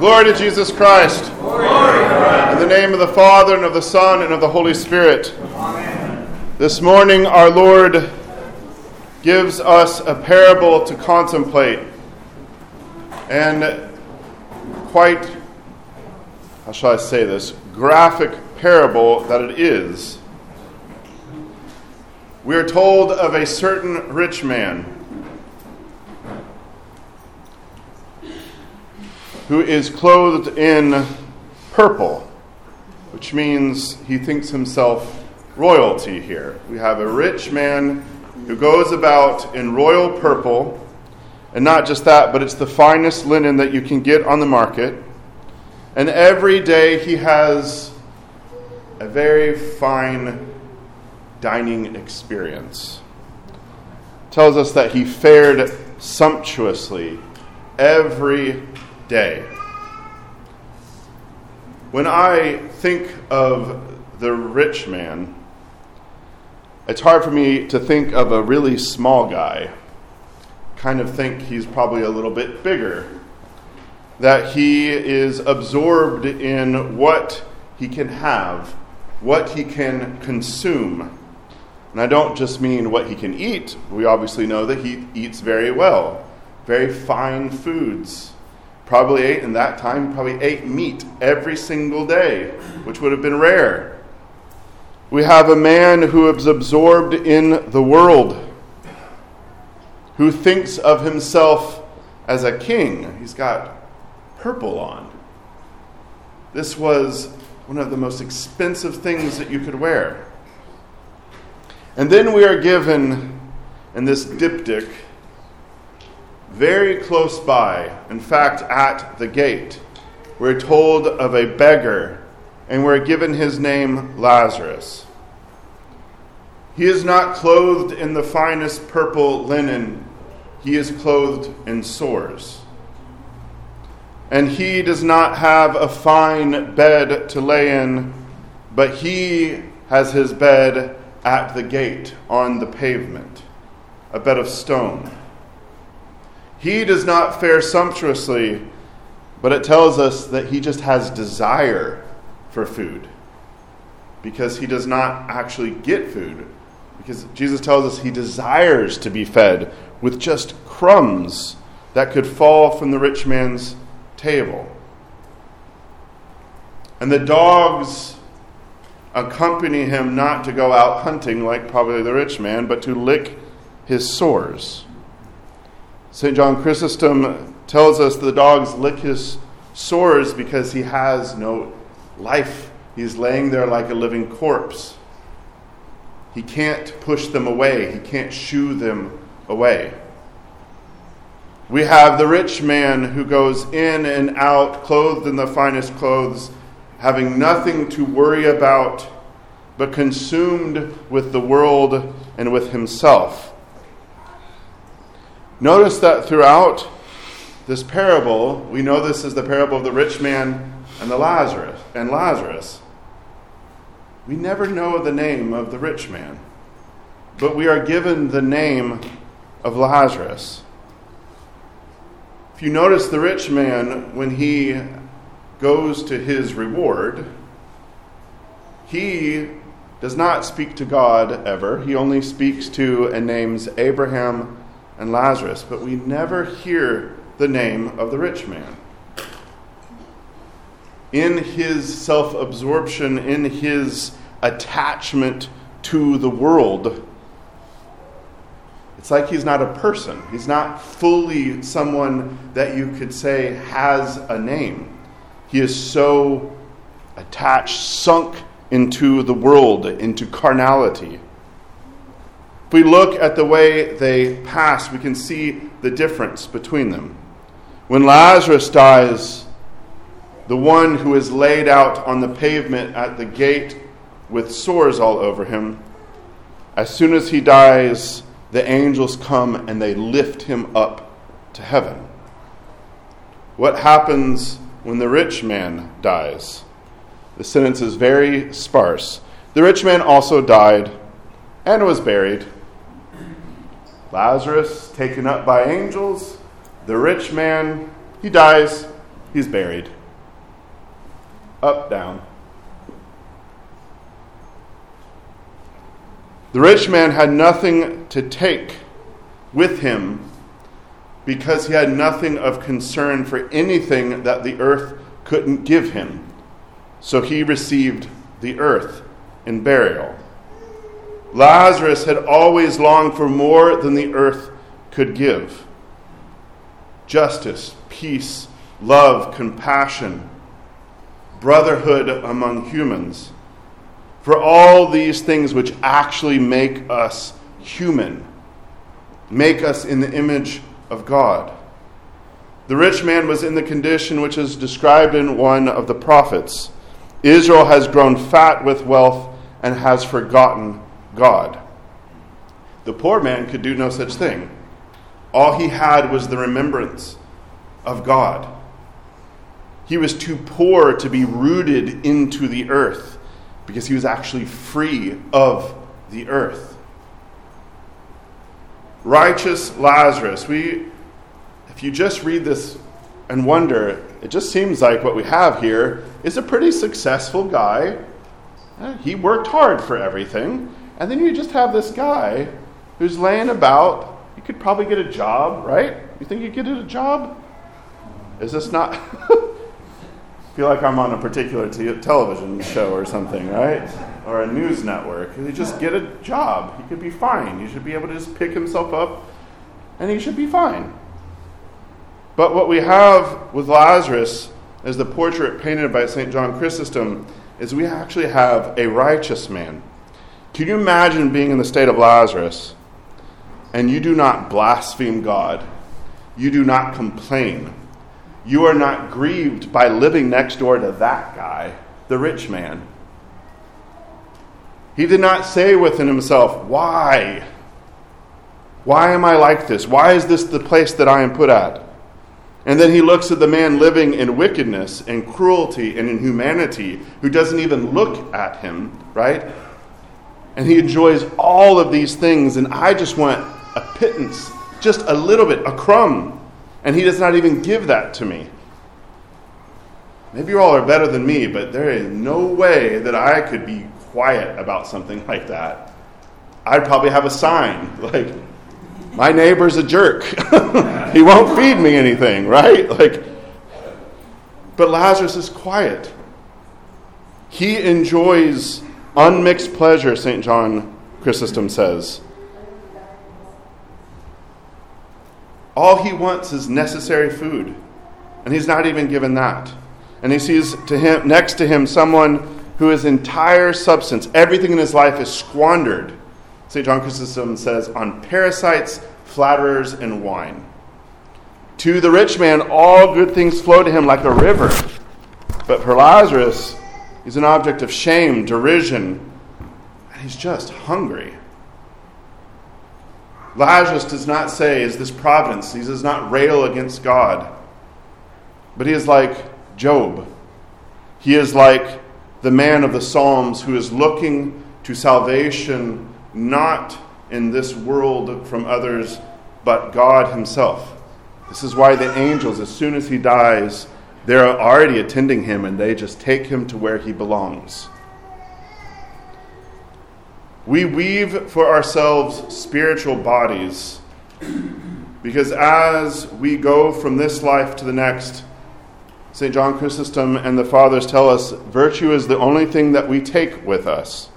Glory to Jesus Christ. In the name of the Father, and of the Son, and of the Holy Spirit. Amen. This morning, our Lord gives us a parable to contemplate. And quite, how shall I say this, graphic parable that it is. We are told of a certain rich man who is clothed in purple, which means he thinks himself royalty here. We have a rich man who goes about in royal purple, and not just that, but it's the finest linen that you can get on the market. And every day he has a very fine dining experience. Tells us that he fared sumptuously every day. When I think of the rich man, it's hard for me to think of a really small guy. Kind of think he's probably a little bit bigger. That he is absorbed in what he can have, what he can consume. And I don't just mean what he can eat. We obviously know that he eats very well, very fine foods probably ate in that time, probably ate meat every single day, which would have been rare. We have a man who is absorbed in the world, who thinks of himself as a king. He's got purple on. This was one of the most expensive things that you could wear. And then we are given in this diptych very close by, in fact, at the gate, we're told of a beggar, and we're given his name Lazarus. He is not clothed in the finest purple linen, he is clothed in sores. And he does not have a fine bed to lay in, but he has his bed at the gate on the pavement, a bed of stone. He does not fare sumptuously, but it tells us that he just has desire for food because he does not actually get food. Because Jesus tells us he desires to be fed with just crumbs that could fall from the rich man's table. And the dogs accompany him not to go out hunting like probably the rich man, but to lick his sores. St. John Chrysostom tells us the dogs lick his sores because he has no life. He's laying there like a living corpse. He can't push them away, he can't shoo them away. We have the rich man who goes in and out, clothed in the finest clothes, having nothing to worry about, but consumed with the world and with himself. Notice that throughout this parable, we know this is the parable of the rich man and the Lazarus and Lazarus. We never know the name of the rich man, but we are given the name of Lazarus. If you notice the rich man when he goes to his reward, he does not speak to God ever. He only speaks to and names Abraham and Lazarus, but we never hear the name of the rich man. In his self absorption, in his attachment to the world, it's like he's not a person. He's not fully someone that you could say has a name. He is so attached, sunk into the world, into carnality. If we look at the way they pass, we can see the difference between them. When Lazarus dies, the one who is laid out on the pavement at the gate with sores all over him, as soon as he dies, the angels come and they lift him up to heaven. What happens when the rich man dies? The sentence is very sparse. The rich man also died and was buried Lazarus taken up by angels. The rich man, he dies He's buried. Up, down. The rich man had nothing to take with him because he had nothing of concern for anything that the earth couldn't give him. So he received the earth in burial. Lazarus had always longed for more than the earth could give justice, peace, love, compassion, brotherhood among humans. For all these things which actually make us human, make us in the image of God. The rich man was in the condition which is described in one of the prophets Israel has grown fat with wealth and has forgotten God. The poor man could do no such thing. All he had was the remembrance of God. He was too poor to be rooted into the earth because he was actually free of the earth. Righteous Lazarus. We if you just read this and wonder, it just seems like what we have here is a pretty successful guy. Eh, he worked hard for everything. And then you just have this guy who's laying about. You could probably get a job, right? You think you could get a job? Is this not. feel like I'm on a particular television show or something, right? Or a news network. You just get a job. He could be fine. He should be able to just pick himself up and he should be fine. But what we have with Lazarus, as the portrait painted by St. John Chrysostom, is we actually have a righteous man. Can you imagine being in the state of Lazarus and you do not blaspheme God? You do not complain. You are not grieved by living next door to that guy, the rich man. He did not say within himself, Why? Why am I like this? Why is this the place that I am put at? And then he looks at the man living in wickedness and cruelty and inhumanity who doesn't even look at him, right? And he enjoys all of these things, and I just want a pittance, just a little bit, a crumb. And he does not even give that to me. Maybe you all are better than me, but there is no way that I could be quiet about something like that. I'd probably have a sign like, my neighbor's a jerk. he won't feed me anything, right? Like, but Lazarus is quiet. He enjoys unmixed pleasure, St. John Chrysostom says. All he wants is necessary food, and he's not even given that. And he sees to him next to him someone who his entire substance, everything in his life is squandered St. John Chrysostom says, on parasites, flatterers, and wine. To the rich man, all good things flow to him like a river. But for Lazarus, he's an object of shame, derision, and he's just hungry. Lazarus does not say, Is this providence? He does not rail against God. But he is like Job. He is like the man of the Psalms who is looking to salvation not in this world from others, but God Himself. This is why the angels, as soon as He dies, they're already attending Him and they just take Him to where He belongs. We weave for ourselves spiritual bodies because as we go from this life to the next, St. John Chrysostom and the Fathers tell us virtue is the only thing that we take with us.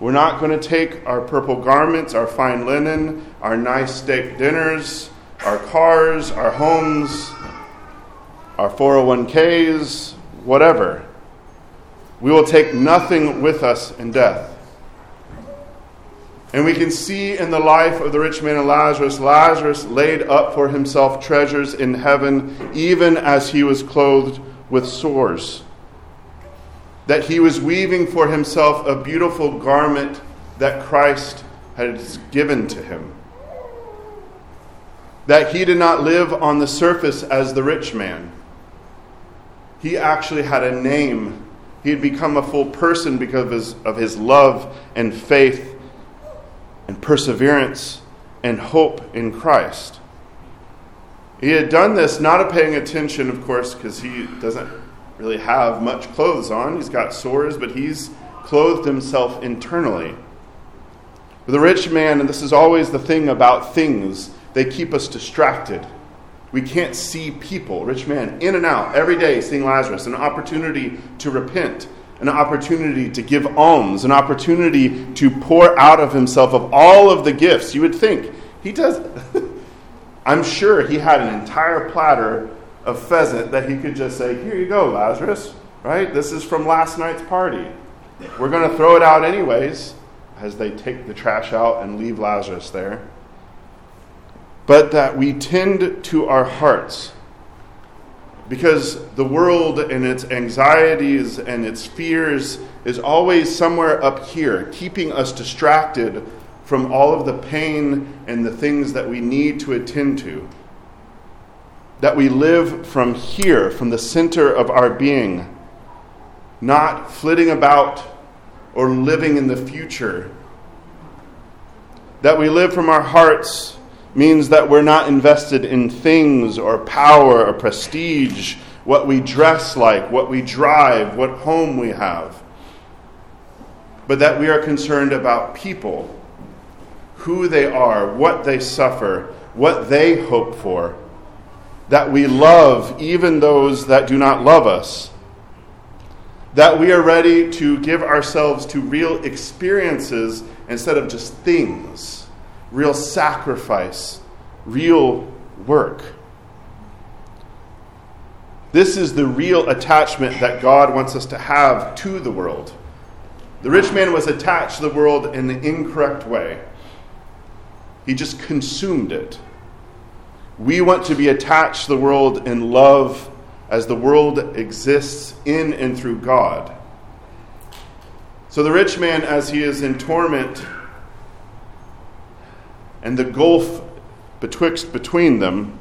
We're not going to take our purple garments, our fine linen, our nice steak dinners, our cars, our homes, our 401ks, whatever. We will take nothing with us in death. And we can see in the life of the rich man and Lazarus, Lazarus laid up for himself treasures in heaven, even as he was clothed with sores that he was weaving for himself a beautiful garment that Christ had given to him. That he did not live on the surface as the rich man. He actually had a name. He had become a full person because of his, of his love and faith and perseverance and hope in Christ. He had done this not paying attention, of course, because he doesn't really have much clothes on. He's got sores, but he's clothed himself internally. The rich man, and this is always the thing about things, they keep us distracted. We can't see people. Rich man, in and out, every day seeing Lazarus, an opportunity to repent, an opportunity to give alms, an opportunity to pour out of himself of all of the gifts. You would think he does. I'm sure he had an entire platter of pheasant that he could just say, Here you go, Lazarus, right? This is from last night's party. We're going to throw it out anyways, as they take the trash out and leave Lazarus there. But that we tend to our hearts because the world and its anxieties and its fears is always somewhere up here, keeping us distracted from all of the pain and the things that we need to attend to. That we live from here, from the center of our being, not flitting about or living in the future. That we live from our hearts means that we're not invested in things or power or prestige, what we dress like, what we drive, what home we have, but that we are concerned about people who they are, what they suffer, what they hope for, that we love even those that do not love us, that we are ready to give ourselves to real experiences instead of just things, real sacrifice, real work. This is the real attachment that God wants us to have to the world. The rich man was attached to the world in the incorrect way. He just consumed it. We want to be attached to the world in love as the world exists in and through God. So the rich man, as he is in torment, and the gulf betwixt between them,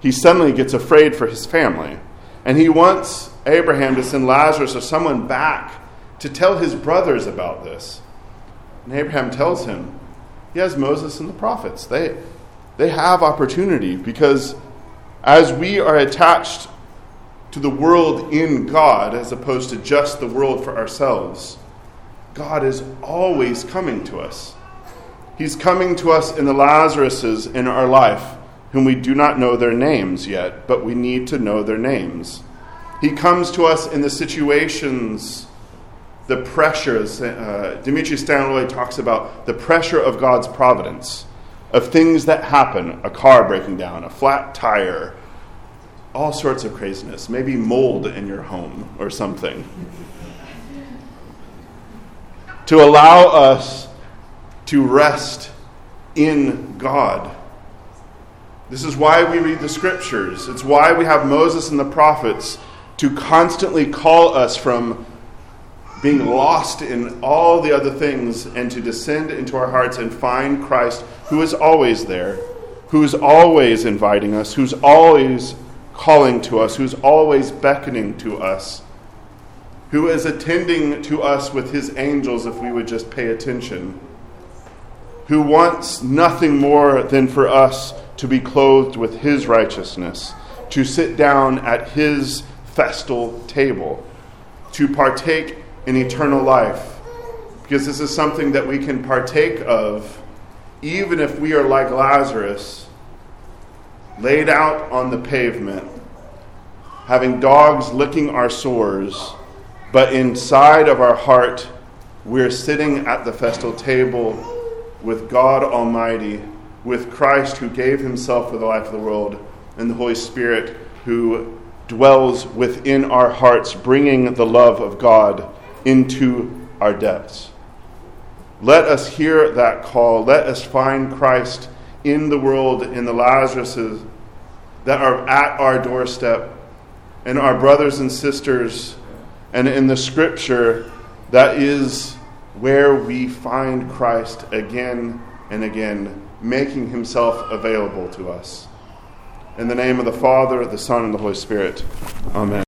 he suddenly gets afraid for his family. And he wants Abraham to send Lazarus or someone back to tell his brothers about this. And Abraham tells him, he has Moses and the prophets. They, they have opportunity because as we are attached to the world in God as opposed to just the world for ourselves, God is always coming to us. He's coming to us in the Lazaruses in our life whom we do not know their names yet, but we need to know their names. He comes to us in the situations the pressures. Uh, Dimitri Staniloae talks about the pressure of God's providence, of things that happen a car breaking down, a flat tire, all sorts of craziness, maybe mold in your home or something. to allow us to rest in God. This is why we read the scriptures. It's why we have Moses and the prophets to constantly call us from being lost in all the other things, and to descend into our hearts and find Christ, who is always there, who is always inviting us, who's always calling to us, who's always beckoning to us, who is attending to us with his angels if we would just pay attention, who wants nothing more than for us to be clothed with his righteousness, to sit down at his festal table, to partake in eternal life. Because this is something that we can partake of even if we are like Lazarus, laid out on the pavement, having dogs licking our sores, but inside of our heart, we're sitting at the festal table with God Almighty, with Christ who gave himself for the life of the world, and the Holy Spirit who dwells within our hearts, bringing the love of God into our depths. Let us hear that call. Let us find Christ in the world, in the Lazaruses that are at our doorstep, and our brothers and sisters, and in the scripture that is where we find Christ again and again, making himself available to us. In the name of the Father, the Son, and the Holy Spirit. Amen.